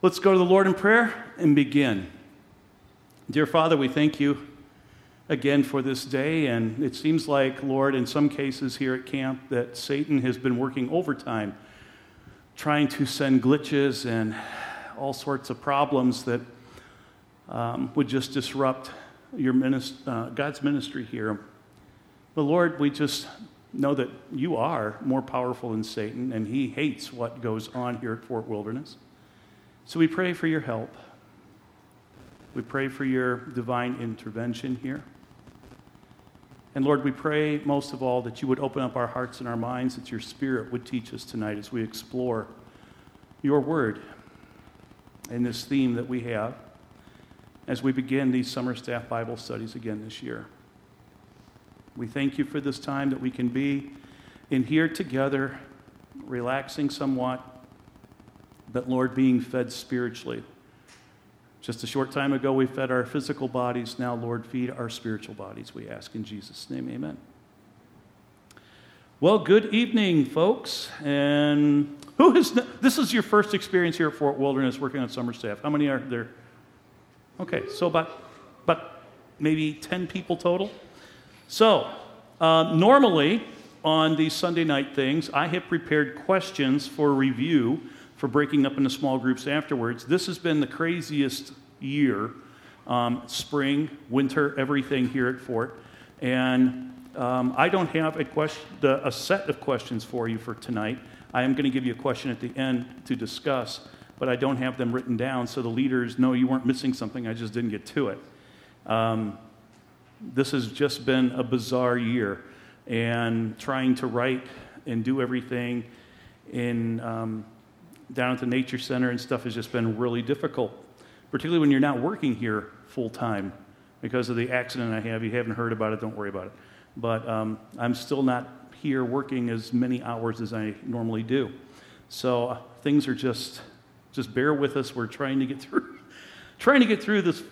Let's go to the Lord in prayer and begin. Dear Father, we thank you again for this day. And it seems like, Lord, in some cases here at camp, that Satan has been working overtime, trying to send glitches and all sorts of problems that um, would just disrupt your minist- uh, God's ministry here. But Lord, we just know that you are more powerful than Satan, and he hates what goes on here at Fort Wilderness. So we pray for your help. We pray for your divine intervention here. And Lord, we pray most of all that you would open up our hearts and our minds, that your Spirit would teach us tonight as we explore your word and this theme that we have as we begin these summer staff Bible studies again this year. We thank you for this time that we can be in here together, relaxing somewhat, but Lord, being fed spiritually. Just a short time ago, we fed our physical bodies. Now, Lord, feed our spiritual bodies. We ask in Jesus' name, amen. Well, good evening, folks. And who has, this is your first experience here at Fort Wilderness working on summer staff. How many are there? Okay, so about, about maybe 10 people total. So, uh, normally on these Sunday night things, I have prepared questions for review for breaking up into small groups afterwards. This has been the craziest year um, spring, winter, everything here at Fort. And um, I don't have a, question, a set of questions for you for tonight. I am going to give you a question at the end to discuss, but I don't have them written down so the leaders know you weren't missing something, I just didn't get to it. Um, this has just been a bizarre year, and trying to write and do everything in um, down at the nature center and stuff has just been really difficult, particularly when you're not working here full time because of the accident I have. You haven't heard about it, don't worry about it. But um, I'm still not here working as many hours as I normally do. So uh, things are just, just bear with us. We're trying to get through, trying to get through this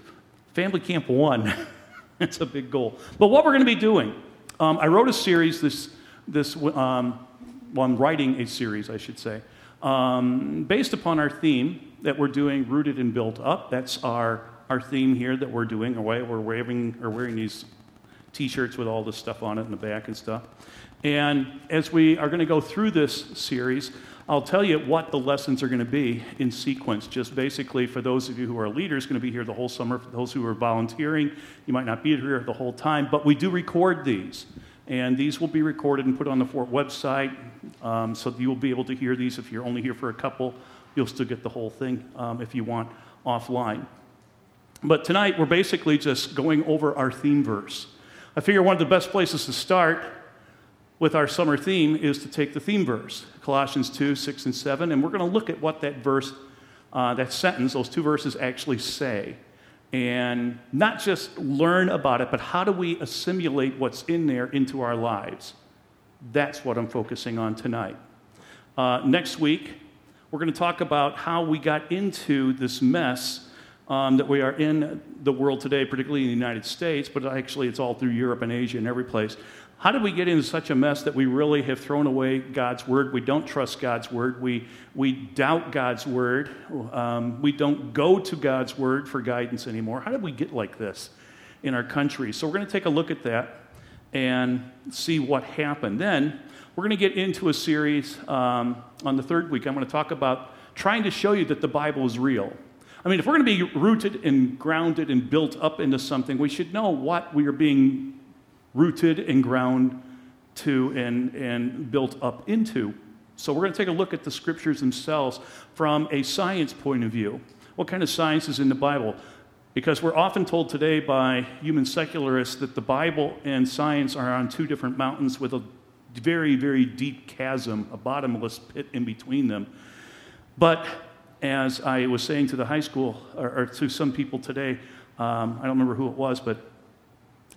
family camp one. That's a big goal. But what we're going to be doing, um, I wrote a series this, this um, well, I'm writing a series, I should say, um, based upon our theme that we're doing, Rooted and Built Up. That's our, our theme here that we're doing, why we're wearing, or wearing these t shirts with all this stuff on it in the back and stuff. And as we are going to go through this series, I'll tell you what the lessons are going to be in sequence. Just basically, for those of you who are leaders, going to be here the whole summer. For those who are volunteering, you might not be here the whole time, but we do record these. And these will be recorded and put on the Fort website, um, so you will be able to hear these. If you're only here for a couple, you'll still get the whole thing um, if you want offline. But tonight, we're basically just going over our theme verse. I figure one of the best places to start with our summer theme is to take the theme verse, Colossians 2, 6, and 7, and we're going to look at what that verse, uh, that sentence, those two verses actually say and not just learn about it, but how do we assimilate what's in there into our lives? That's what I'm focusing on tonight. Uh, next week, we're going to talk about how we got into this mess um, that we are in the world today, particularly in the United States, but actually it's all through Europe and Asia and every place. How did we get into such a mess that we really have thrown away God's word? We don't trust God's word. We, we doubt God's word. Um, we don't go to God's word for guidance anymore. How did we get like this in our country? So, we're going to take a look at that and see what happened. Then, we're going to get into a series um, on the third week. I'm going to talk about trying to show you that the Bible is real. I mean, if we're going to be rooted and grounded and built up into something, we should know what we are being rooted and ground to and, and built up into. So, we're going to take a look at the scriptures themselves from a science point of view. What kind of science is in the Bible? Because we're often told today by human secularists that the Bible and science are on two different mountains with a very, very deep chasm, a bottomless pit in between them. But as I was saying to the high school, or, or to some people today, um, I don't remember who it was, but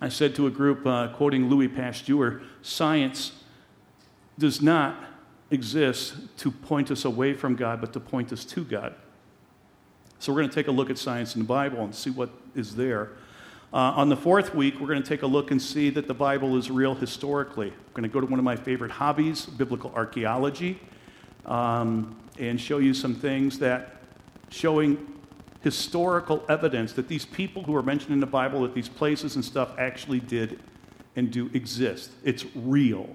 I said to a group, uh, quoting Louis Pasteur, science does not exist to point us away from God, but to point us to God. So we're going to take a look at science in the Bible and see what is there. Uh, on the fourth week, we're going to take a look and see that the Bible is real historically. I'm going to go to one of my favorite hobbies, biblical archaeology, um, and show you some things that showing historical evidence that these people who are mentioned in the Bible, that these places and stuff actually did and do exist. It's real.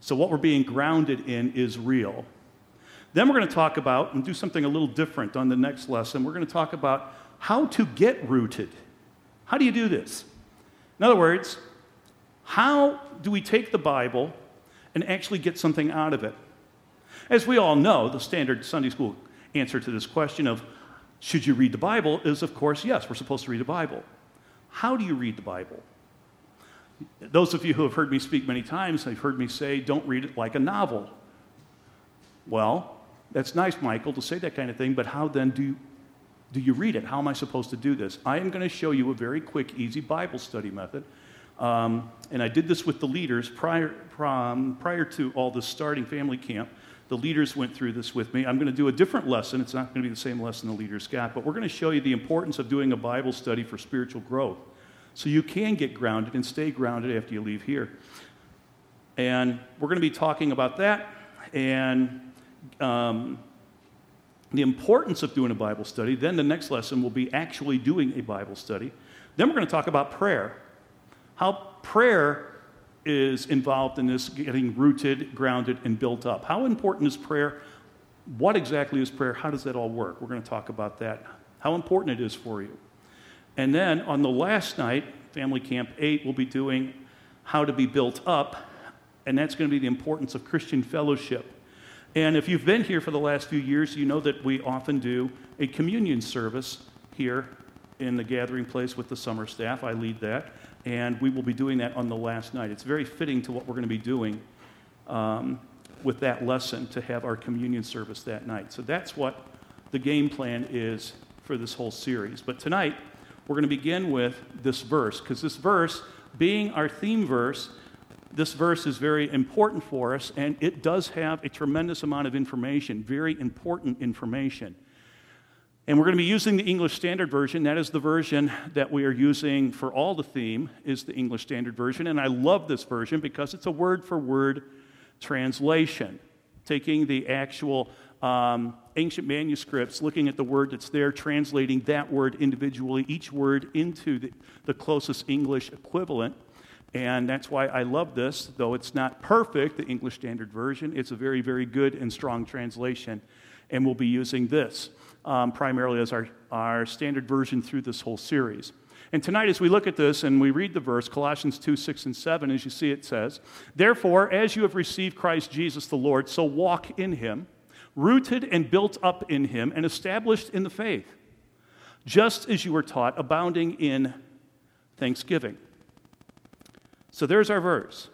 So, what we're being grounded in is real. Then we're going to talk about and do something a little different on the next lesson. We're going to talk about how to get rooted. How do you do this? In other words, how do we take the Bible and actually get something out of it? As we all know, the standard Sunday school answer to this question of should you read the Bible is, of course, yes, we're supposed to read the Bible. How do you read the Bible? Those of you who have heard me speak many times have heard me say, don't read it like a novel. Well, that's nice, Michael, to say that kind of thing, but how then do, you, do you read it? How am I supposed to do this? I am going to show you a very quick, easy Bible study method. Um, and I did this with the leaders prior, prior to all this starting family camp. The leaders went through this with me. I'm going to do a different lesson. It's not going to be the same lesson the leaders got, but we're going to show you the importance of doing a Bible study for spiritual growth so you can get grounded and stay grounded after you leave here. And we're going to be talking about that and um, the importance of doing a Bible study. Then the next lesson will be actually doing a Bible study. Then we're going to talk about prayer, how prayer is involved in this getting rooted, grounded, and built up. How important is prayer? What exactly is prayer? How does that all work? We're going to talk about that, how important it is for you. And then on the last night, Family Camp 8, we'll be doing how to be built up, and that's going to be the importance of Christian fellowship. And if you've been here for the last few years, you know that we often do a communion service here in the gathering place with the summer staff. I lead that, and we will be doing that on the last night. It's very fitting to what we're going to be doing um, with that lesson to have our communion service that night. So that's what the game plan is for this whole series. But tonight, we're going to begin with this verse, because this verse, being our theme verse, this verse is very important for us, and it does have a tremendous amount of information, very important information. And we're going to be using the English Standard Version. That is the version that we are using for all the theme, is the English Standard Version. And I love this version because it's a word for word translation, taking the actual um, ancient manuscripts, looking at the word that's there, translating that word individually, each word into the, the closest English equivalent. And that's why I love this, though it's not perfect, the English Standard Version. It's a very, very good and strong translation. And we'll be using this um, primarily as our, our standard version through this whole series. And tonight, as we look at this and we read the verse, Colossians 2 6 and 7, as you see it says, Therefore, as you have received Christ Jesus the Lord, so walk in him rooted and built up in him and established in the faith, just as you were taught, abounding in thanksgiving. So there's our verse.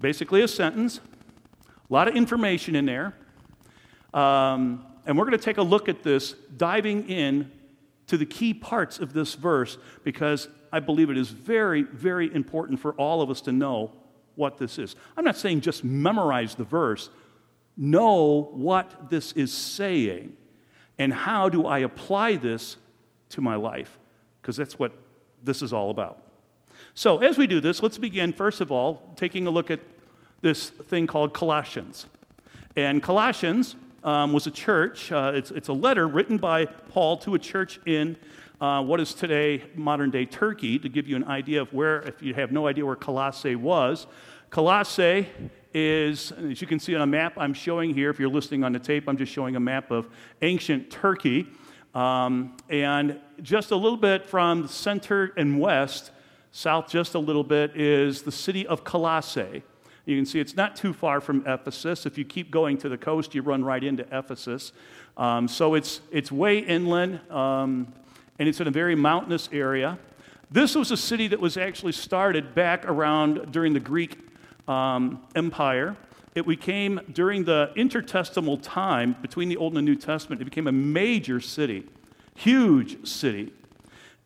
Basically, a sentence, a lot of information in there. Um, and we're going to take a look at this, diving in to the key parts of this verse, because I believe it is very, very important for all of us to know what this is. I'm not saying just memorize the verse, know what this is saying and how do I apply this to my life? Because that's what this is all about. So, as we do this, let's begin, first of all, taking a look at this thing called Colossians. And Colossians um, was a church, uh, it's, it's a letter written by Paul to a church in uh, what is today modern day Turkey, to give you an idea of where, if you have no idea where Colossae was. Colossae is, as you can see on a map I'm showing here, if you're listening on the tape, I'm just showing a map of ancient Turkey. Um, and just a little bit from the center and west, south just a little bit, is the city of Colossae. You can see it's not too far from Ephesus. If you keep going to the coast, you run right into Ephesus. Um, so it's, it's way inland, um, and it's in a very mountainous area. This was a city that was actually started back around during the Greek um, empire. It became, during the intertestamental time between the Old and the New Testament, it became a major city, huge city.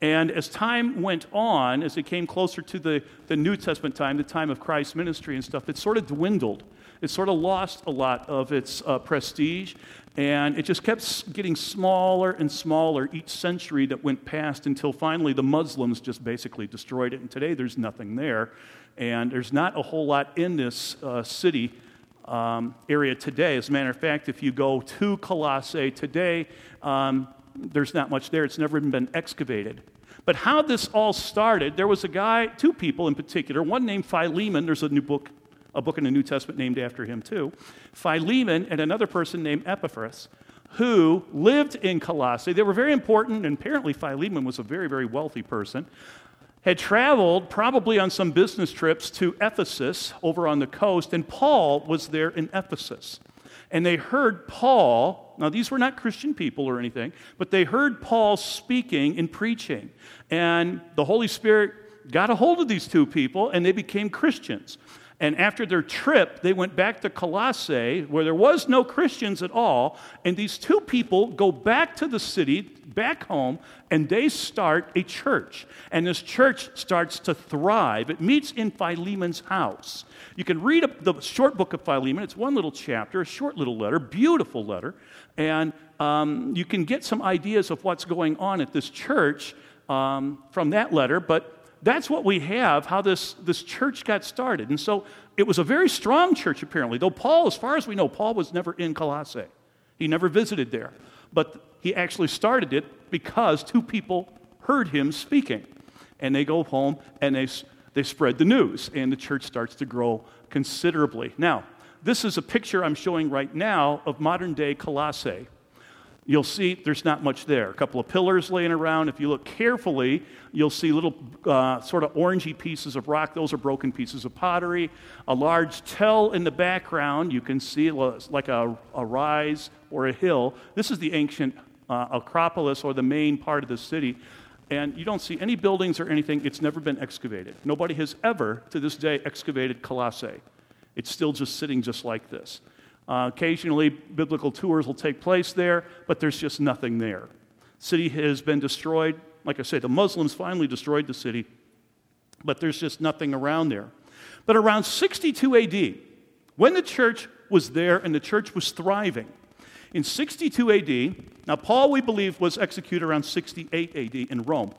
And as time went on, as it came closer to the, the New Testament time, the time of Christ's ministry and stuff, it sort of dwindled. It sort of lost a lot of its uh, prestige, and it just kept getting smaller and smaller each century that went past until finally the Muslims just basically destroyed it. And today there's nothing there. And there's not a whole lot in this uh, city um, area today. As a matter of fact, if you go to Colossae today, um, there's not much there. It's never even been excavated. But how this all started, there was a guy, two people in particular, one named Philemon. There's a new book, a book in the New Testament named after him too. Philemon and another person named Epaphras, who lived in Colossae. They were very important, and apparently Philemon was a very, very wealthy person had traveled probably on some business trips to Ephesus over on the coast, and Paul was there in Ephesus. And they heard Paul, now these were not Christian people or anything, but they heard Paul speaking and preaching. And the Holy Spirit got a hold of these two people, and they became Christians. And after their trip, they went back to Colossae, where there was no Christians at all. And these two people go back to the city, back home, and they start a church. And this church starts to thrive. It meets in Philemon's house. You can read the short book of Philemon. It's one little chapter, a short little letter, beautiful letter. And um, you can get some ideas of what's going on at this church um, from that letter. But that's what we have, how this, this church got started. And so it was a very strong church, apparently, though Paul, as far as we know, Paul was never in Colossae. He never visited there. But he actually started it because two people heard him speaking. And they go home and they, they spread the news, and the church starts to grow considerably. Now, this is a picture I'm showing right now of modern day Colossae. You'll see there's not much there. A couple of pillars laying around. If you look carefully, you'll see little uh, sort of orangey pieces of rock. Those are broken pieces of pottery. A large tell in the background. You can see like a, a rise or a hill. This is the ancient uh, Acropolis or the main part of the city. And you don't see any buildings or anything. It's never been excavated. Nobody has ever, to this day, excavated Colossae. It's still just sitting just like this. Uh, occasionally, biblical tours will take place there, but there's just nothing there. City has been destroyed. Like I said, the Muslims finally destroyed the city, but there's just nothing around there. But around 62 AD, when the church was there and the church was thriving, in 62 AD, now Paul, we believe, was executed around 68 AD in Rome.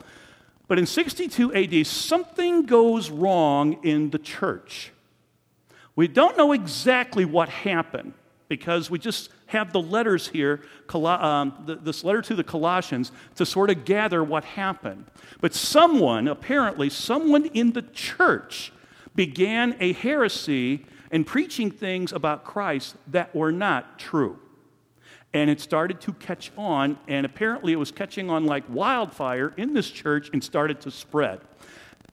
But in 62 AD, something goes wrong in the church. We don't know exactly what happened because we just have the letters here, um, this letter to the Colossians, to sort of gather what happened. But someone, apparently, someone in the church began a heresy and preaching things about Christ that were not true. And it started to catch on, and apparently it was catching on like wildfire in this church and started to spread.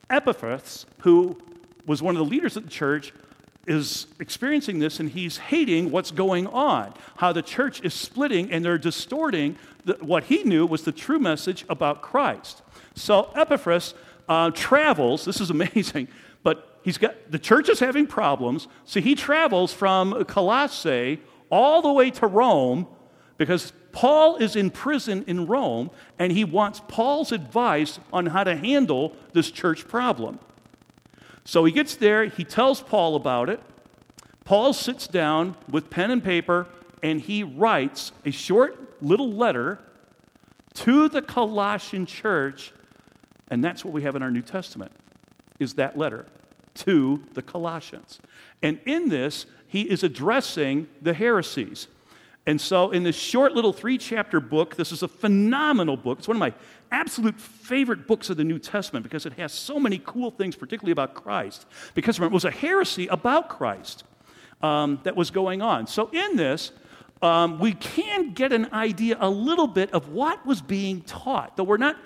Epaphras, who was one of the leaders of the church, is experiencing this and he's hating what's going on, how the church is splitting and they're distorting the, what he knew was the true message about Christ. So Epaphras uh, travels, this is amazing, but he's got the church is having problems, so he travels from Colossae all the way to Rome because Paul is in prison in Rome and he wants Paul's advice on how to handle this church problem. So he gets there, he tells Paul about it. Paul sits down with pen and paper and he writes a short little letter to the Colossian church, and that's what we have in our New Testament is that letter to the Colossians. And in this, he is addressing the heresies. And so, in this short little three chapter book, this is a phenomenal book. It's one of my absolute favorite books of the New Testament because it has so many cool things, particularly about Christ. Because it was a heresy about Christ um, that was going on. So, in this, um, we can get an idea a little bit of what was being taught, though we're not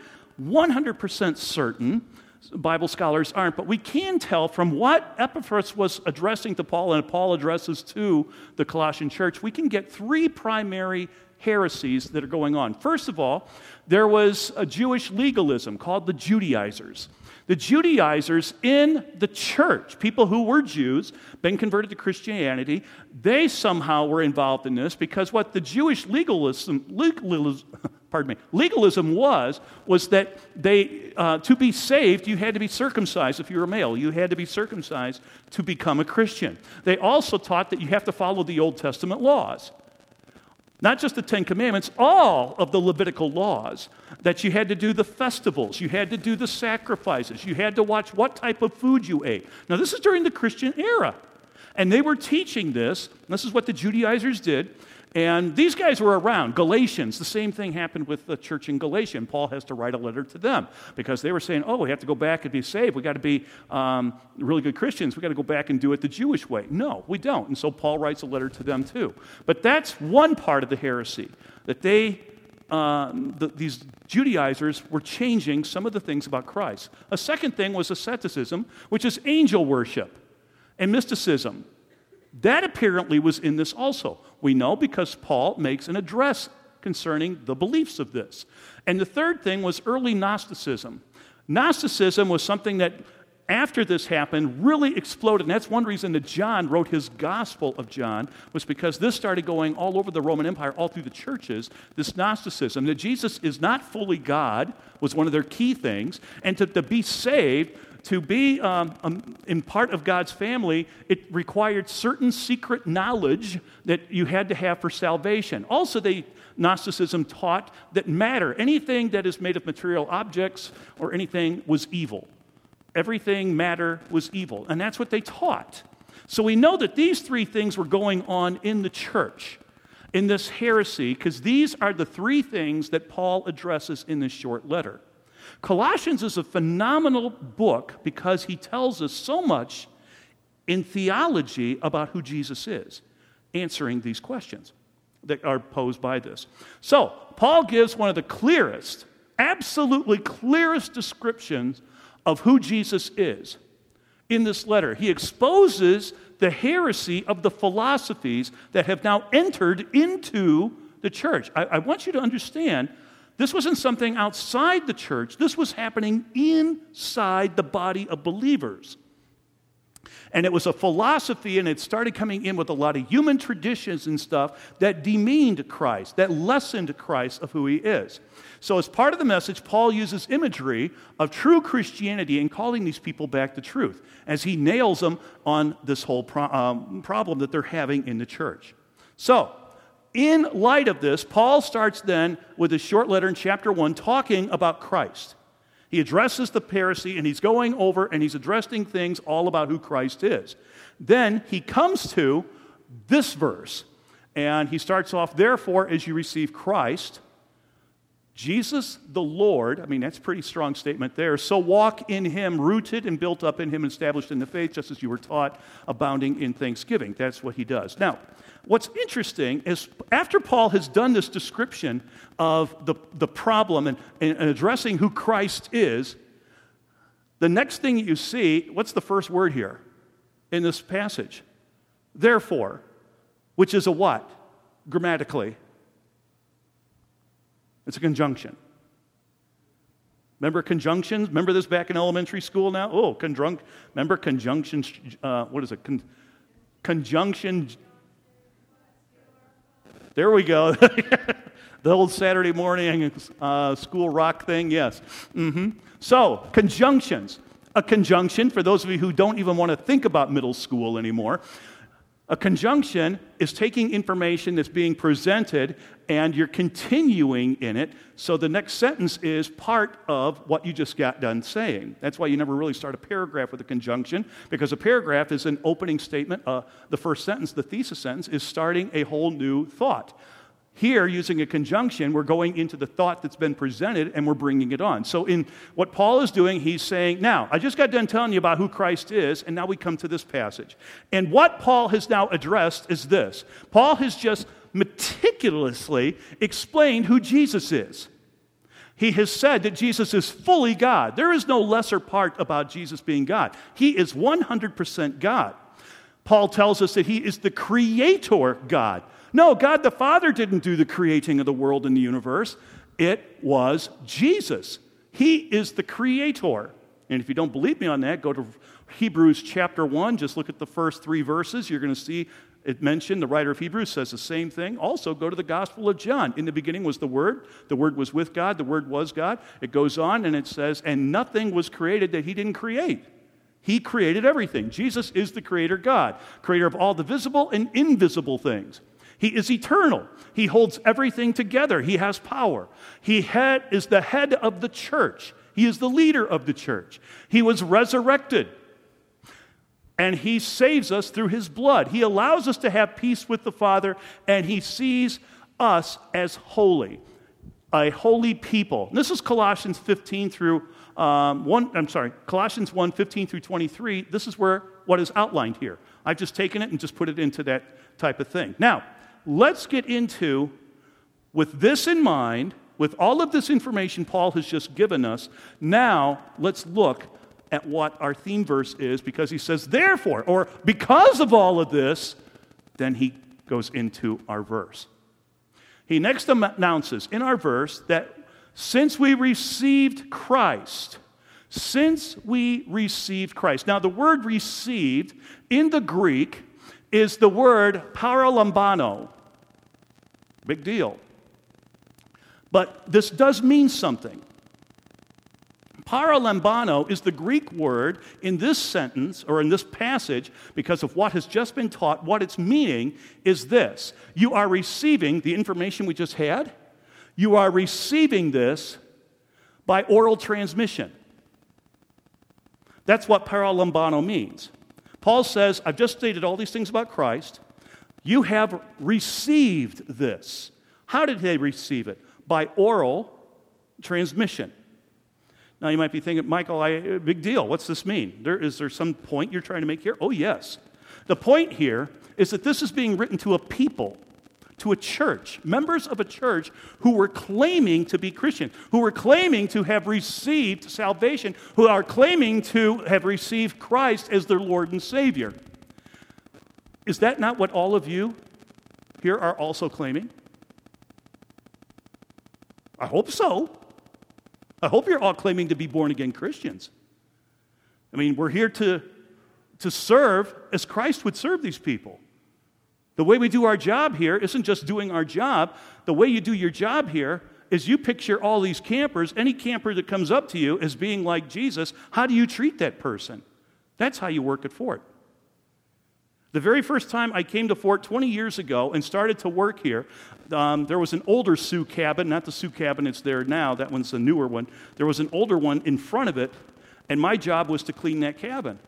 100% certain. Bible scholars aren't, but we can tell from what Epaphras was addressing to Paul and Paul addresses to the Colossian church, we can get three primary heresies that are going on. First of all, there was a Jewish legalism called the Judaizers. The Judaizers in the church, people who were Jews, been converted to Christianity, they somehow were involved in this because what the Jewish legalism, legalism pardon me, legalism was, was that they, uh, to be saved, you had to be circumcised if you were male. You had to be circumcised to become a Christian. They also taught that you have to follow the Old Testament laws. Not just the Ten Commandments, all of the Levitical laws. That you had to do the festivals, you had to do the sacrifices, you had to watch what type of food you ate. Now, this is during the Christian era. And they were teaching this. This is what the Judaizers did. And these guys were around. Galatians, the same thing happened with the church in Galatia. And Paul has to write a letter to them because they were saying, oh, we have to go back and be saved. We got to be um, really good Christians. We got to go back and do it the Jewish way. No, we don't. And so Paul writes a letter to them too. But that's one part of the heresy that they, um, the, these Judaizers were changing some of the things about Christ. A second thing was asceticism, which is angel worship and mysticism. That apparently was in this also. We know because Paul makes an address concerning the beliefs of this. And the third thing was early Gnosticism. Gnosticism was something that, after this happened, really exploded. And that's one reason that John wrote his Gospel of John, was because this started going all over the Roman Empire, all through the churches, this Gnosticism. That Jesus is not fully God was one of their key things. And to, to be saved, to be um, um, in part of God's family, it required certain secret knowledge that you had to have for salvation. Also, they, Gnosticism taught that matter, anything that is made of material objects or anything, was evil. Everything, matter, was evil. And that's what they taught. So we know that these three things were going on in the church, in this heresy, because these are the three things that Paul addresses in this short letter. Colossians is a phenomenal book because he tells us so much in theology about who Jesus is, answering these questions that are posed by this. So, Paul gives one of the clearest, absolutely clearest descriptions of who Jesus is in this letter. He exposes the heresy of the philosophies that have now entered into the church. I, I want you to understand this wasn't something outside the church, this was happening inside the body of believers. And it was a philosophy, and it started coming in with a lot of human traditions and stuff that demeaned Christ, that lessened Christ of who he is. So, as part of the message, Paul uses imagery of true Christianity and calling these people back to truth as he nails them on this whole pro- um, problem that they're having in the church. So, in light of this, Paul starts then with a short letter in chapter 1 talking about Christ. He addresses the heresy and he's going over and he's addressing things all about who Christ is. Then he comes to this verse and he starts off, Therefore, as you receive Christ, Jesus the Lord, I mean, that's pretty strong statement there. So walk in him, rooted and built up in him, established in the faith, just as you were taught, abounding in thanksgiving. That's what he does. Now, what's interesting is after Paul has done this description of the, the problem and, and addressing who Christ is, the next thing you see, what's the first word here in this passage? Therefore, which is a what grammatically? It's a conjunction. Remember conjunctions? Remember this back in elementary school now? Oh, conjunct. Remember conjunctions? Uh, what is it? Con- conjunction there we go. the old Saturday morning uh, school rock thing, yes. Mm-hmm. So, conjunctions. A conjunction, for those of you who don't even want to think about middle school anymore, a conjunction is taking information that's being presented and you're continuing in it. So the next sentence is part of what you just got done saying. That's why you never really start a paragraph with a conjunction, because a paragraph is an opening statement. Uh, the first sentence, the thesis sentence, is starting a whole new thought. Here, using a conjunction, we're going into the thought that's been presented and we're bringing it on. So, in what Paul is doing, he's saying, Now, I just got done telling you about who Christ is, and now we come to this passage. And what Paul has now addressed is this Paul has just meticulously explained who Jesus is. He has said that Jesus is fully God. There is no lesser part about Jesus being God. He is 100% God. Paul tells us that he is the creator God. No, God the Father didn't do the creating of the world and the universe. It was Jesus. He is the creator. And if you don't believe me on that, go to Hebrews chapter 1. Just look at the first three verses. You're going to see it mentioned, the writer of Hebrews says the same thing. Also, go to the Gospel of John. In the beginning was the Word. The Word was with God. The Word was God. It goes on and it says, and nothing was created that He didn't create. He created everything. Jesus is the Creator God, creator of all the visible and invisible things. He is eternal. He holds everything together. He has power. He head, is the head of the church. He is the leader of the church. He was resurrected. and he saves us through his blood. He allows us to have peace with the Father, and he sees us as holy, a holy people. And this is Colossians 15 through um, 1, I'm sorry, Colossians 1 15 through 23. This is where what is outlined here. I've just taken it and just put it into that type of thing. Now, let's get into, with this in mind, with all of this information Paul has just given us, now let's look at what our theme verse is because he says, therefore, or because of all of this, then he goes into our verse. He next announces in our verse that since we received Christ, since we received Christ. Now, the word received in the Greek is the word paralambano. Big deal. But this does mean something. Paralambano is the Greek word in this sentence or in this passage because of what has just been taught. What it's meaning is this you are receiving the information we just had, you are receiving this by oral transmission. That's what paralambano means. Paul says, I've just stated all these things about Christ. You have received this. How did they receive it? By oral transmission. Now you might be thinking, Michael, I, uh, big deal. What's this mean? There, is there some point you're trying to make here? Oh, yes. The point here is that this is being written to a people, to a church, members of a church who were claiming to be Christian, who were claiming to have received salvation, who are claiming to have received Christ as their Lord and Savior. Is that not what all of you here are also claiming? I hope so. I hope you're all claiming to be born again Christians. I mean, we're here to, to serve as Christ would serve these people. The way we do our job here isn't just doing our job. The way you do your job here is you picture all these campers, any camper that comes up to you as being like Jesus, how do you treat that person? That's how you work at Fort. The very first time I came to Fort 20 years ago and started to work here, um, there was an older Sioux cabin, not the Sioux cabin it's there now, that one's a newer one. There was an older one in front of it, and my job was to clean that cabin.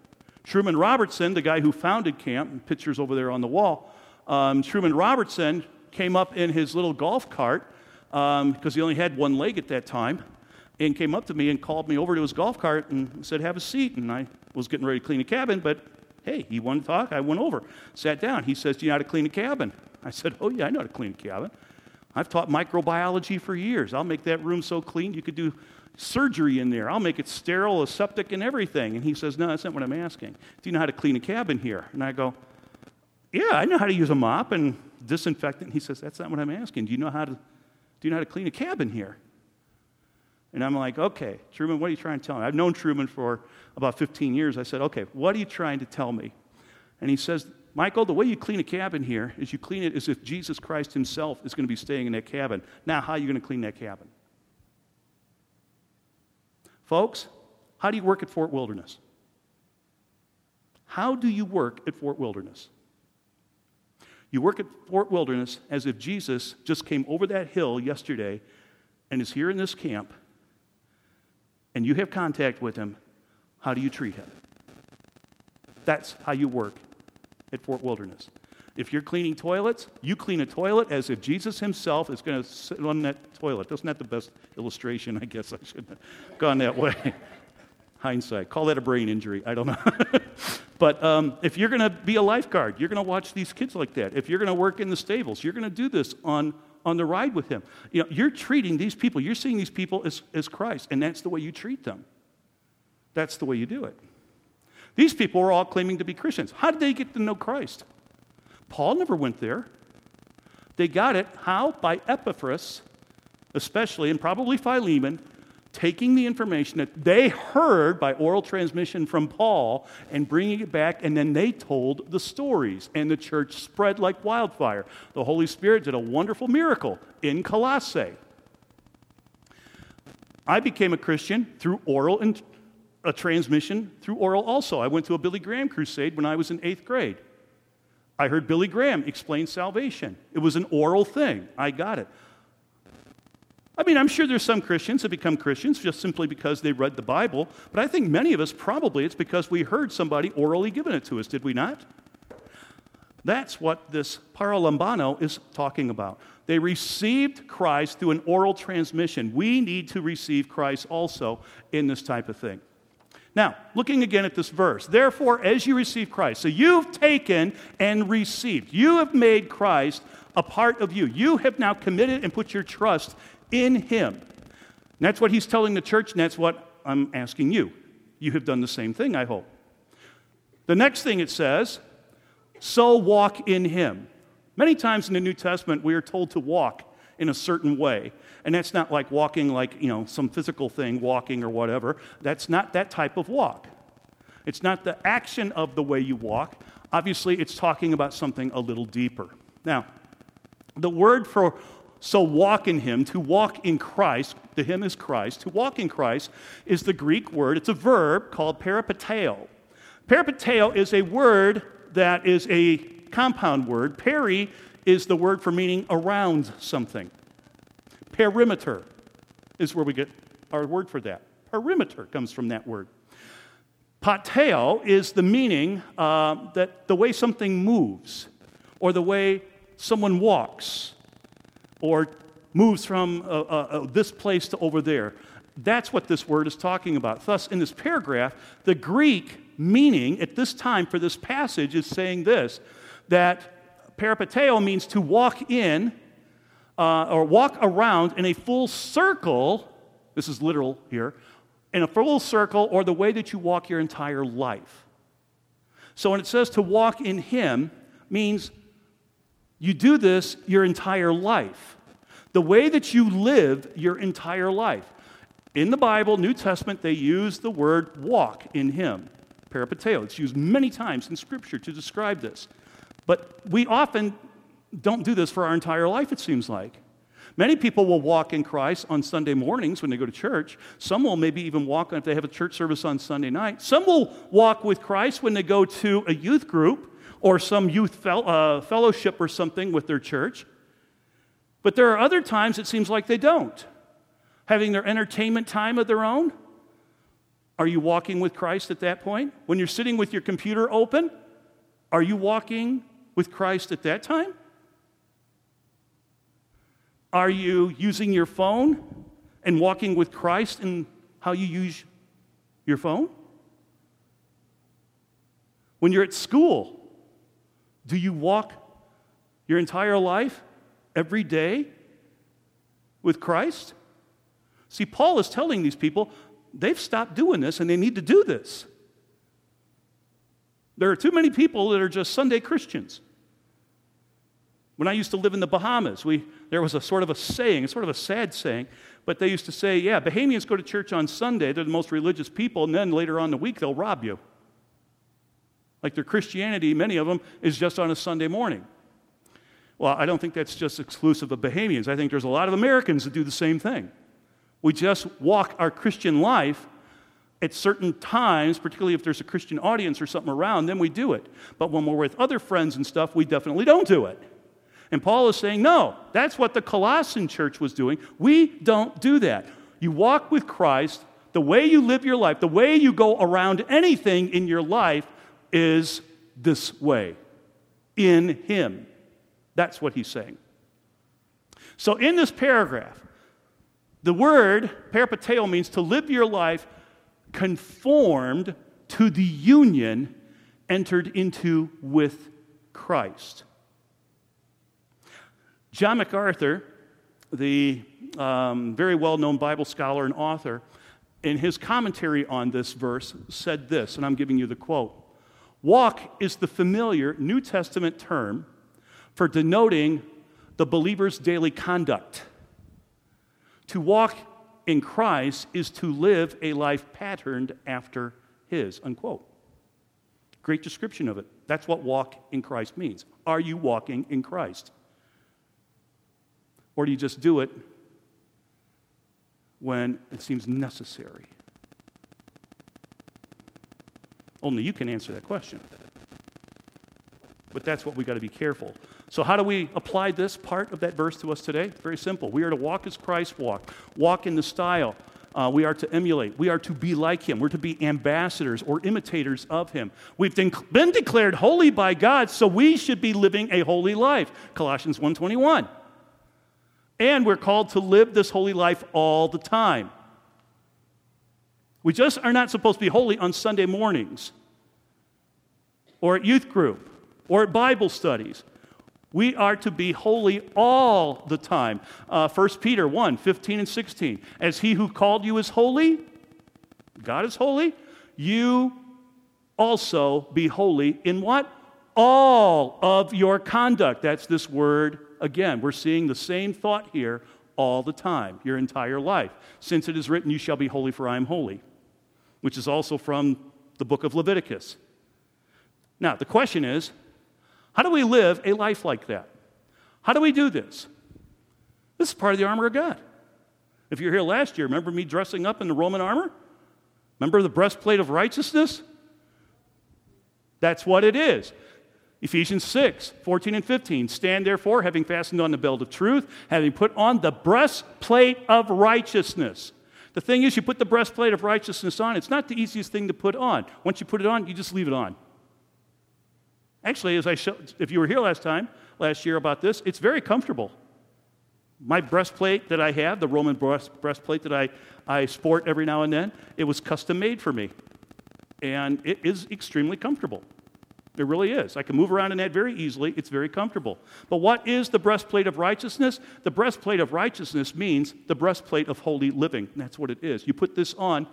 Truman Robertson, the guy who founded camp, pictures over there on the wall, um, Truman Robertson came up in his little golf cart because um, he only had one leg at that time and came up to me and called me over to his golf cart and said, Have a seat. And I was getting ready to clean the cabin, but Hey, he wanted to talk. I went over, sat down. He says, Do you know how to clean a cabin? I said, Oh, yeah, I know how to clean a cabin. I've taught microbiology for years. I'll make that room so clean you could do surgery in there. I'll make it sterile, aseptic, and everything. And he says, No, that's not what I'm asking. Do you know how to clean a cabin here? And I go, Yeah, I know how to use a mop and disinfectant. He says, That's not what I'm asking. Do you know how to, do you know how to clean a cabin here? And I'm like, Okay, Truman, what are you trying to tell me? I've known Truman for about 15 years, I said, okay, what are you trying to tell me? And he says, Michael, the way you clean a cabin here is you clean it as if Jesus Christ himself is going to be staying in that cabin. Now, how are you going to clean that cabin? Folks, how do you work at Fort Wilderness? How do you work at Fort Wilderness? You work at Fort Wilderness as if Jesus just came over that hill yesterday and is here in this camp, and you have contact with him, how do you treat him? That's how you work at Fort Wilderness. If you're cleaning toilets, you clean a toilet as if Jesus himself is going to sit on that toilet. Not that the best illustration, I guess I shouldn't have gone that way. Hindsight. Call that a brain injury. I don't know. but um, if you're going to be a lifeguard, you're going to watch these kids like that. If you're going to work in the stables, you're going to do this on, on the ride with him. You know, you're treating these people, you're seeing these people as, as Christ, and that's the way you treat them. That's the way you do it. These people were all claiming to be Christians. How did they get to know Christ? Paul never went there. They got it. How? By Epaphras, especially, and probably Philemon, taking the information that they heard by oral transmission from Paul and bringing it back, and then they told the stories, and the church spread like wildfire. The Holy Spirit did a wonderful miracle in Colossae. I became a Christian through oral and a transmission through oral also. I went to a Billy Graham crusade when I was in eighth grade. I heard Billy Graham explain salvation. It was an oral thing. I got it. I mean, I'm sure there's some Christians that become Christians just simply because they read the Bible, but I think many of us probably it's because we heard somebody orally giving it to us, did we not? That's what this paralambano is talking about. They received Christ through an oral transmission. We need to receive Christ also in this type of thing. Now, looking again at this verse, therefore, as you receive Christ, so you've taken and received, you have made Christ a part of you. You have now committed and put your trust in Him. And that's what He's telling the church, and that's what I'm asking you. You have done the same thing, I hope. The next thing it says, so walk in Him. Many times in the New Testament, we are told to walk in a certain way. And that's not like walking like, you know, some physical thing, walking or whatever. That's not that type of walk. It's not the action of the way you walk. Obviously, it's talking about something a little deeper. Now, the word for so walk in him, to walk in Christ, to him is Christ, to walk in Christ is the Greek word, it's a verb called peripateo. Peripateo is a word that is a compound word. Peri is the word for meaning around something. Perimeter is where we get our word for that. Perimeter comes from that word. Pateo is the meaning uh, that the way something moves, or the way someone walks, or moves from uh, uh, uh, this place to over there. That's what this word is talking about. Thus, in this paragraph, the Greek meaning at this time for this passage is saying this that peripateo means to walk in uh, or walk around in a full circle. This is literal here in a full circle or the way that you walk your entire life. So when it says to walk in Him, means you do this your entire life. The way that you live your entire life. In the Bible, New Testament, they use the word walk in Him. Peripateo. It's used many times in Scripture to describe this. But we often don't do this for our entire life, it seems like. Many people will walk in Christ on Sunday mornings when they go to church. Some will maybe even walk if they have a church service on Sunday night. Some will walk with Christ when they go to a youth group or some youth uh, fellowship or something with their church. But there are other times it seems like they don't. Having their entertainment time of their own. Are you walking with Christ at that point? When you're sitting with your computer open, are you walking with Christ at that time? Are you using your phone and walking with Christ in how you use your phone? When you're at school, do you walk your entire life every day with Christ? See, Paul is telling these people they've stopped doing this and they need to do this. There are too many people that are just Sunday Christians. When I used to live in the Bahamas, we, there was a sort of a saying, a sort of a sad saying, but they used to say, yeah, Bahamians go to church on Sunday, they're the most religious people, and then later on the week they'll rob you. Like their Christianity, many of them, is just on a Sunday morning. Well, I don't think that's just exclusive of Bahamians. I think there's a lot of Americans that do the same thing. We just walk our Christian life at certain times, particularly if there's a Christian audience or something around, then we do it. But when we're with other friends and stuff, we definitely don't do it. And Paul is saying, no, that's what the Colossian church was doing. We don't do that. You walk with Christ, the way you live your life, the way you go around anything in your life is this way in Him. That's what he's saying. So, in this paragraph, the word peripateo means to live your life conformed to the union entered into with Christ. John MacArthur, the um, very well known Bible scholar and author, in his commentary on this verse said this, and I'm giving you the quote Walk is the familiar New Testament term for denoting the believer's daily conduct. To walk in Christ is to live a life patterned after His, unquote. Great description of it. That's what walk in Christ means. Are you walking in Christ? Or do you just do it when it seems necessary? Only you can answer that question. but that's what we got to be careful. So, how do we apply this part of that verse to us today? Very simple. We are to walk as Christ walked, walk in the style. Uh, we are to emulate. We are to be like him. We're to be ambassadors or imitators of him. We've been declared holy by God, so we should be living a holy life. Colossians 1:21. And we're called to live this holy life all the time. We just are not supposed to be holy on Sunday mornings or at youth group or at Bible studies. We are to be holy all the time. Uh, 1 Peter 1 15 and 16. As he who called you is holy, God is holy, you also be holy in what? All of your conduct. That's this word again. We're seeing the same thought here all the time, your entire life. Since it is written, You shall be holy, for I am holy, which is also from the book of Leviticus. Now, the question is how do we live a life like that? How do we do this? This is part of the armor of God. If you're here last year, remember me dressing up in the Roman armor? Remember the breastplate of righteousness? That's what it is. Ephesians 6, 14 and 15. Stand therefore, having fastened on the belt of truth, having put on the breastplate of righteousness. The thing is, you put the breastplate of righteousness on, it's not the easiest thing to put on. Once you put it on, you just leave it on. Actually, as I showed, if you were here last time, last year about this, it's very comfortable. My breastplate that I have, the Roman breast, breastplate that I, I sport every now and then, it was custom made for me. And it is extremely comfortable. It really is. I can move around in that very easily. It's very comfortable. But what is the breastplate of righteousness? The breastplate of righteousness means the breastplate of holy living. That's what it is. You put this on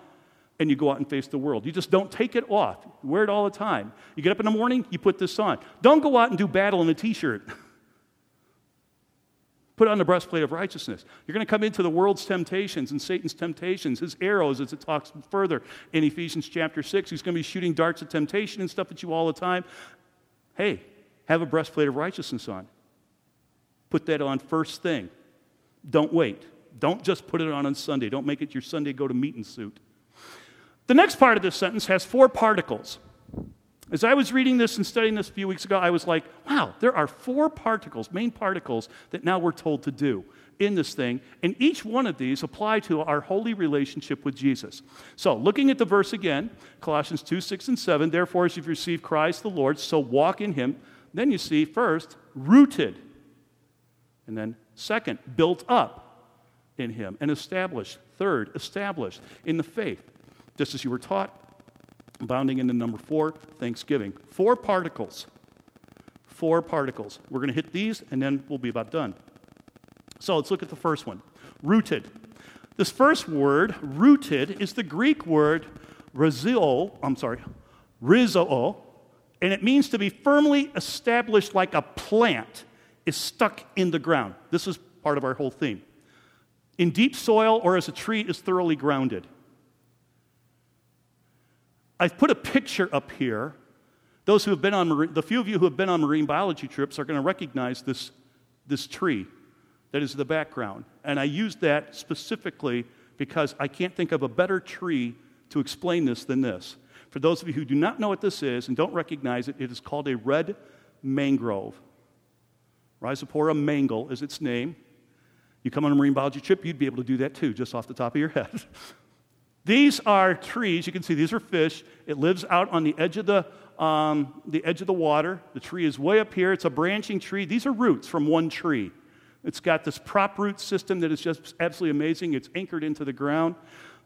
and you go out and face the world. You just don't take it off. You wear it all the time. You get up in the morning, you put this on. Don't go out and do battle in a t shirt. put on the breastplate of righteousness. You're going to come into the world's temptations and Satan's temptations, his arrows, as it talks further in Ephesians chapter 6. He's going to be shooting darts of temptation and stuff at you all the time. Hey, have a breastplate of righteousness on. Put that on first thing. Don't wait. Don't just put it on on Sunday. Don't make it your Sunday go to meeting suit. The next part of this sentence has four particles. As I was reading this and studying this a few weeks ago, I was like, wow, there are four particles, main particles, that now we're told to do in this thing. And each one of these apply to our holy relationship with Jesus. So, looking at the verse again, Colossians 2 6 and 7, therefore, as you've received Christ the Lord, so walk in him. Then you see, first, rooted. And then, second, built up in him and established. Third, established in the faith just as you were taught. Bounding into number four, thanksgiving. Four particles. Four particles. We're going to hit these and then we'll be about done. So let's look at the first one rooted. This first word, rooted, is the Greek word rizzo, I'm sorry, rizzo, and it means to be firmly established like a plant is stuck in the ground. This is part of our whole theme. In deep soil or as a tree is thoroughly grounded. I've put a picture up here. Those who have been on, the few of you who have been on marine biology trips are going to recognize this, this tree that is the background. And I used that specifically because I can't think of a better tree to explain this than this. For those of you who do not know what this is and don't recognize it, it is called a red mangrove. Rhizophora mangle is its name. You come on a marine biology trip, you'd be able to do that too, just off the top of your head. These are trees. You can see these are fish. It lives out on the edge of the, um, the edge of the water. The tree is way up here. It's a branching tree. These are roots from one tree. It's got this prop root system that is just absolutely amazing. It's anchored into the ground.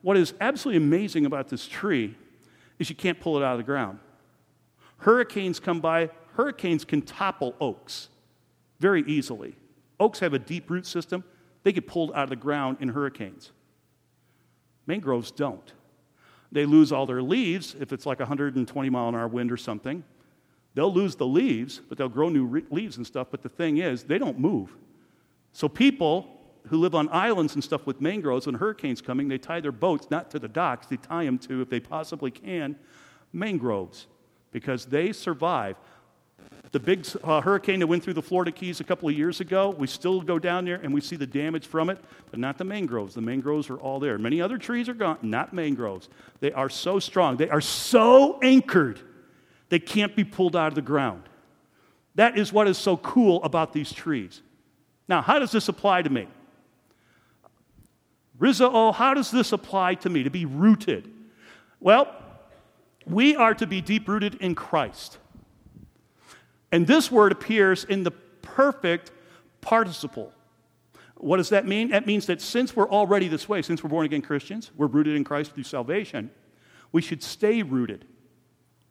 What is absolutely amazing about this tree is you can't pull it out of the ground. Hurricanes come by, hurricanes can topple oaks very easily. Oaks have a deep root system, they get pulled out of the ground in hurricanes. Mangroves don't. They lose all their leaves if it's like 120 mile an hour wind or something. They'll lose the leaves, but they'll grow new re- leaves and stuff. But the thing is, they don't move. So people who live on islands and stuff with mangroves, when hurricanes coming, they tie their boats not to the docks, they tie them to, if they possibly can, mangroves because they survive. The big uh, hurricane that went through the Florida Keys a couple of years ago, we still go down there and we see the damage from it, but not the mangroves. The mangroves are all there. Many other trees are gone, not mangroves. They are so strong, they are so anchored, they can't be pulled out of the ground. That is what is so cool about these trees. Now, how does this apply to me? Rizzo, how does this apply to me to be rooted? Well, we are to be deep rooted in Christ. And this word appears in the perfect participle. What does that mean? That means that since we're already this way, since we're born again Christians, we're rooted in Christ through salvation, we should stay rooted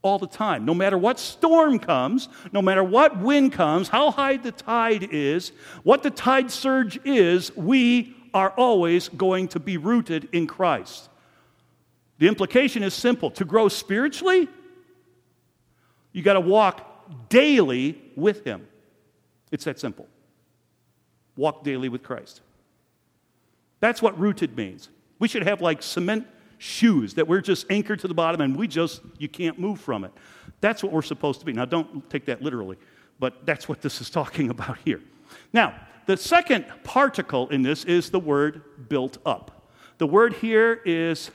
all the time. No matter what storm comes, no matter what wind comes, how high the tide is, what the tide surge is, we are always going to be rooted in Christ. The implication is simple to grow spiritually, you got to walk daily with Him. It's that simple. Walk daily with Christ. That's what rooted means. We should have like cement shoes that we're just anchored to the bottom and we just, you can't move from it. That's what we're supposed to be. Now, don't take that literally, but that's what this is talking about here. Now, the second particle in this is the word built up. The word here is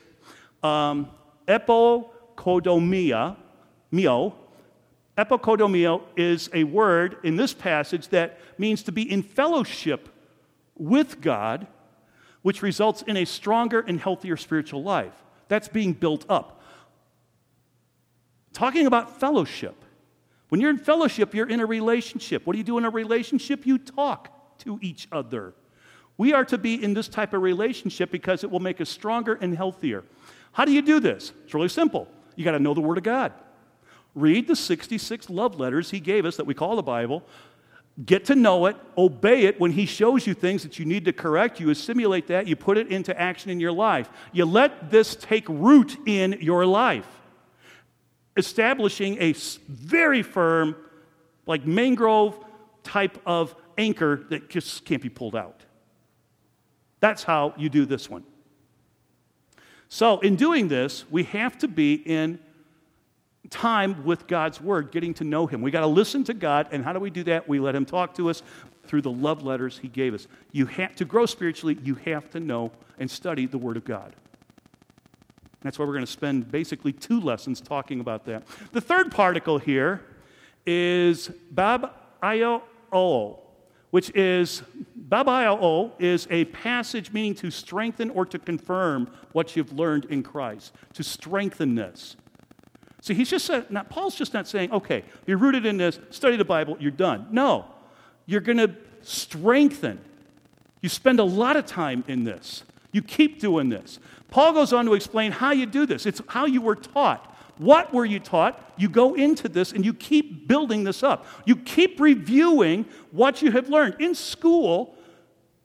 um, epokodomia, mio. Epokodomio is a word in this passage that means to be in fellowship with God which results in a stronger and healthier spiritual life. That's being built up. Talking about fellowship. When you're in fellowship, you're in a relationship. What do you do in a relationship? You talk to each other. We are to be in this type of relationship because it will make us stronger and healthier. How do you do this? It's really simple. You got to know the Word of God. Read the 66 love letters He gave us that we call the Bible. Get to know it, obey it when He shows you things that you need to correct. You assimilate that, you put it into action in your life. You let this take root in your life, establishing a very firm, like mangrove type of anchor that just can't be pulled out. That's how you do this one. So, in doing this, we have to be in time with God's Word, getting to know Him. We got to listen to God, and how do we do that? We let Him talk to us through the love letters He gave us. You have to grow spiritually, you have to know and study the Word of God. That's why we're going to spend basically two lessons talking about that. The third particle here is bab o, which is bab babio is a passage meaning to strengthen or to confirm what you've learned in Christ, to strengthen this. See, he's just said, now, Paul's just not saying, okay, you're rooted in this, study the Bible, you're done. No, you're going to strengthen. You spend a lot of time in this. You keep doing this. Paul goes on to explain how you do this. It's how you were taught. What were you taught? You go into this and you keep building this up. You keep reviewing what you have learned. In school,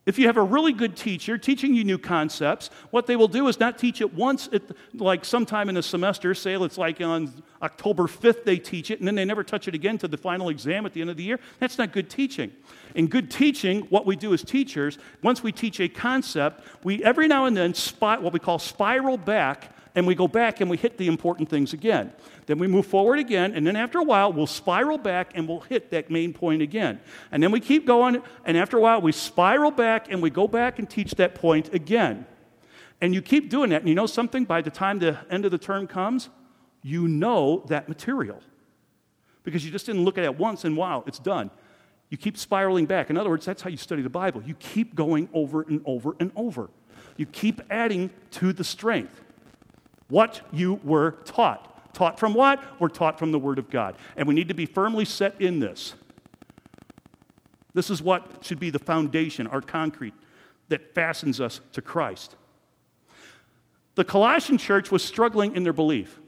if you have a really good teacher teaching you new concepts, what they will do is not teach it once, at, like sometime in a semester, say it's like on October 5th they teach it, and then they never touch it again to the final exam at the end of the year. That's not good teaching. In good teaching, what we do as teachers, once we teach a concept, we every now and then spot what we call spiral back and we go back and we hit the important things again. Then we move forward again, and then after a while, we'll spiral back and we'll hit that main point again. And then we keep going, and after a while, we spiral back and we go back and teach that point again. And you keep doing that, and you know something? By the time the end of the term comes, you know that material. Because you just didn't look at it once and wow, it's done. You keep spiraling back. In other words, that's how you study the Bible. You keep going over and over and over. You keep adding to the strength what you were taught. Taught from what? We're taught from the Word of God. And we need to be firmly set in this. This is what should be the foundation, our concrete, that fastens us to Christ. The Colossian church was struggling in their belief.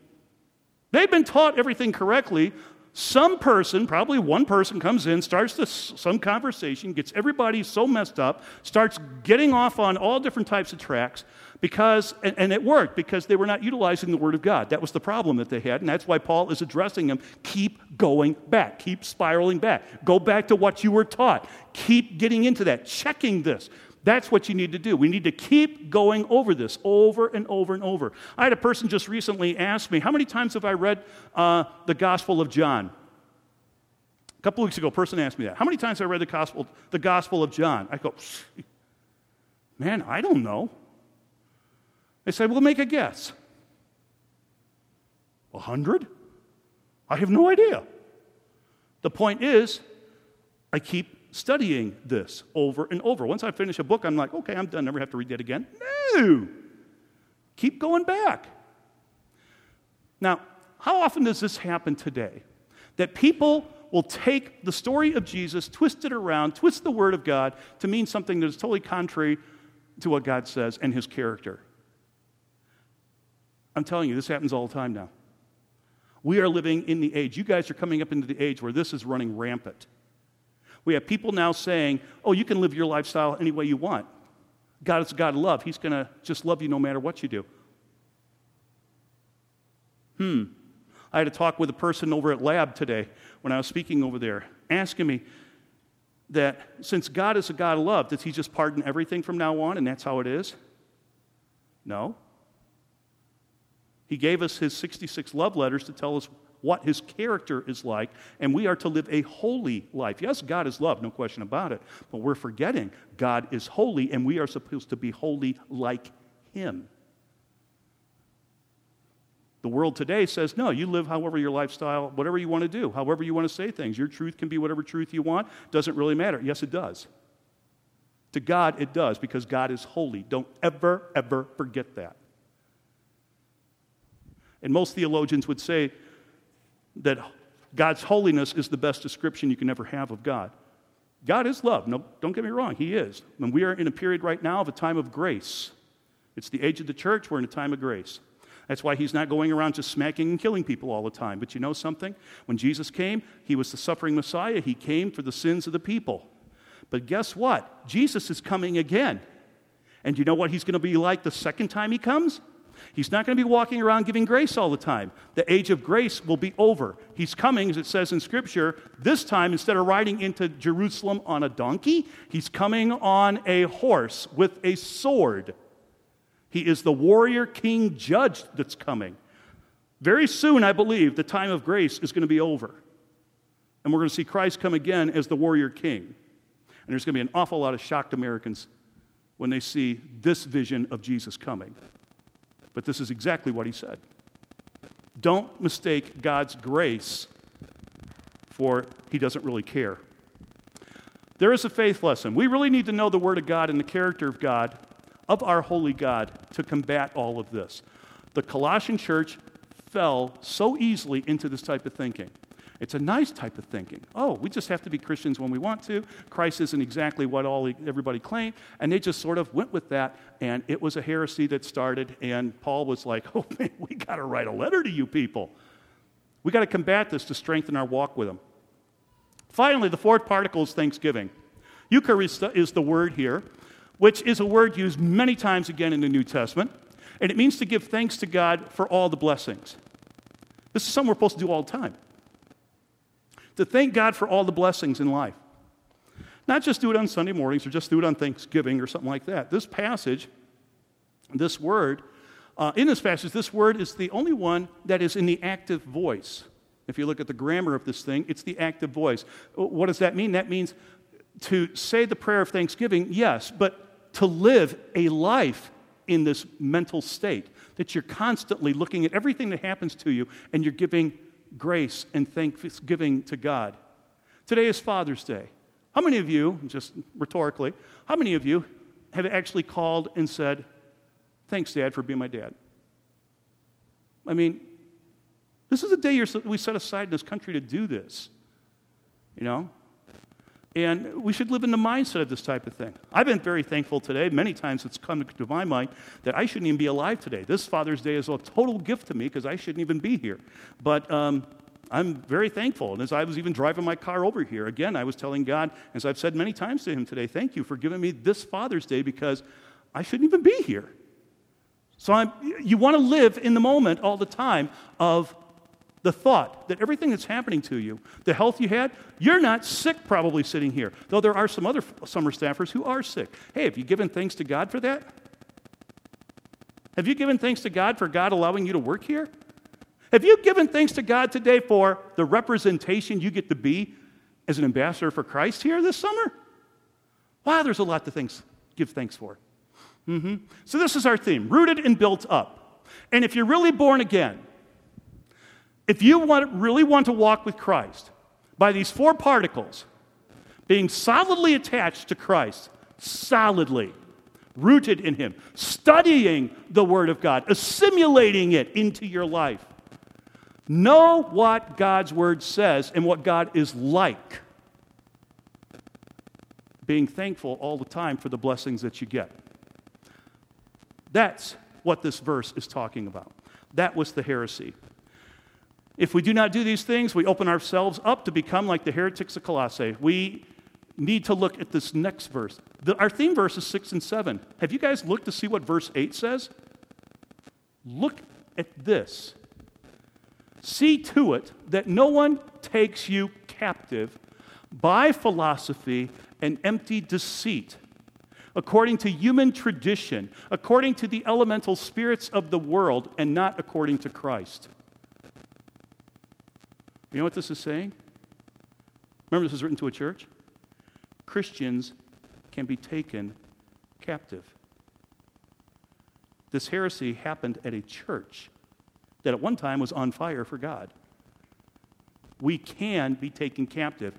They've been taught everything correctly. Some person, probably one person, comes in, starts this, some conversation, gets everybody so messed up, starts getting off on all different types of tracks, because, and, and it worked because they were not utilizing the Word of God. That was the problem that they had, and that's why Paul is addressing them. Keep going back, keep spiraling back. Go back to what you were taught. Keep getting into that, checking this. That's what you need to do. We need to keep going over this over and over and over. I had a person just recently ask me, How many times have I read uh, the Gospel of John? A couple weeks ago, a person asked me that. How many times have I read the Gospel, the Gospel of John? I go, Man, I don't know. They said, Well, make a guess. A hundred? I have no idea. The point is, I keep studying this over and over. Once I finish a book, I'm like, okay, I'm done, never have to read that again. No! Keep going back. Now, how often does this happen today? That people will take the story of Jesus, twist it around, twist the word of God to mean something that is totally contrary to what God says and his character. I'm telling you, this happens all the time now. We are living in the age, you guys are coming up into the age where this is running rampant. We have people now saying, oh, you can live your lifestyle any way you want. God is a God of love. He's going to just love you no matter what you do. Hmm. I had a talk with a person over at Lab today when I was speaking over there, asking me that since God is a God of love, does He just pardon everything from now on and that's how it is? No. He gave us His 66 love letters to tell us what His character is like, and we are to live a holy life. Yes, God is love, no question about it, but we're forgetting God is holy, and we are supposed to be holy like Him. The world today says, no, you live however your lifestyle, whatever you want to do, however you want to say things. Your truth can be whatever truth you want. Doesn't really matter. Yes, it does. To God, it does because God is holy. Don't ever, ever forget that. And most theologians would say that God's holiness is the best description you can ever have of God. God is love. No, don't get me wrong, He is. And we are in a period right now of a time of grace. It's the age of the church, we're in a time of grace. That's why he's not going around just smacking and killing people all the time. But you know something? When Jesus came, he was the suffering Messiah. He came for the sins of the people. But guess what? Jesus is coming again. And you know what he's going to be like the second time he comes? He's not going to be walking around giving grace all the time. The age of grace will be over. He's coming, as it says in Scripture, this time, instead of riding into Jerusalem on a donkey, he's coming on a horse with a sword. He is the warrior king judge that's coming. Very soon, I believe, the time of grace is going to be over. And we're going to see Christ come again as the warrior king. And there's going to be an awful lot of shocked Americans when they see this vision of Jesus coming. But this is exactly what he said. Don't mistake God's grace for he doesn't really care. There is a faith lesson. We really need to know the Word of God and the character of God of our holy God to combat all of this. The Colossian church fell so easily into this type of thinking. It's a nice type of thinking. Oh, we just have to be Christians when we want to. Christ isn't exactly what all everybody claimed, and they just sort of went with that. And it was a heresy that started. And Paul was like, "Oh man, we got to write a letter to you people. We got to combat this to strengthen our walk with Him." Finally, the fourth particle is thanksgiving. Eucharist is the word here which is a word used many times again in the New Testament, and it means to give thanks to God for all the blessings. This is something we're supposed to do all the time. To thank God for all the blessings in life. Not just do it on Sunday mornings or just do it on Thanksgiving or something like that. This passage, this word, uh, in this passage, this word is the only one that is in the active voice. If you look at the grammar of this thing, it's the active voice. What does that mean? That means to say the prayer of thanksgiving, yes, but to live a life in this mental state, that you're constantly looking at everything that happens to you and you're giving grace and thanksgiving to God. Today is Father's Day. How many of you, just rhetorically, how many of you have actually called and said, Thanks, Dad, for being my dad? I mean, this is a day we set aside in this country to do this. You know? And we should live in the mindset of this type of thing. I've been very thankful today. Many times it's come to my mind that I shouldn't even be alive today. This Father's Day is a total gift to me because I shouldn't even be here. But um, I'm very thankful. And as I was even driving my car over here, again, I was telling God, as I've said many times to Him today, thank you for giving me this Father's Day because I shouldn't even be here. So I'm, you want to live in the moment all the time of the thought that everything that's happening to you, the health you had, you're not sick probably sitting here, though there are some other summer staffers who are sick. Hey, have you given thanks to God for that? Have you given thanks to God for God allowing you to work here? Have you given thanks to God today for the representation you get to be as an ambassador for Christ here this summer? Wow, there's a lot to thanks, give thanks for. Mm-hmm. So, this is our theme rooted and built up. And if you're really born again, if you want, really want to walk with Christ, by these four particles being solidly attached to Christ, solidly rooted in Him, studying the Word of God, assimilating it into your life. Know what God's Word says and what God is like. Being thankful all the time for the blessings that you get. That's what this verse is talking about. That was the heresy. If we do not do these things, we open ourselves up to become like the heretics of Colossae. We need to look at this next verse. The, our theme verse is 6 and 7. Have you guys looked to see what verse 8 says? Look at this. See to it that no one takes you captive by philosophy and empty deceit, according to human tradition, according to the elemental spirits of the world, and not according to Christ. You know what this is saying? Remember, this is written to a church? Christians can be taken captive. This heresy happened at a church that at one time was on fire for God. We can be taken captive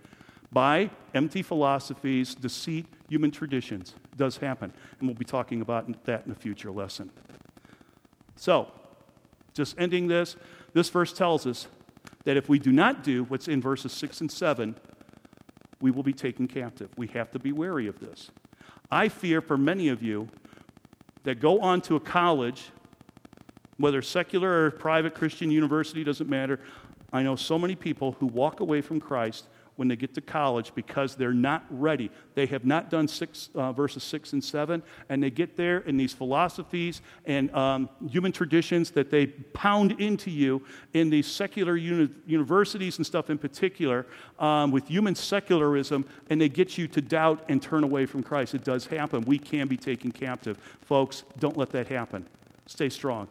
by empty philosophies, deceit, human traditions. It does happen. And we'll be talking about that in a future lesson. So, just ending this, this verse tells us that if we do not do what's in verses 6 and 7, we will be taken captive. We have to be wary of this. I fear for many of you that go on to a college, whether secular or private Christian university, doesn't matter. I know so many people who walk away from Christ when they get to college because they're not ready. They have not done six, uh, verses 6 and 7, and they get there in these philosophies and um, human traditions that they pound into you in these secular uni- universities and stuff in particular um, with human secularism, and they get you to doubt and turn away from Christ. It does happen. We can be taken captive. Folks, don't let that happen. Stay strong.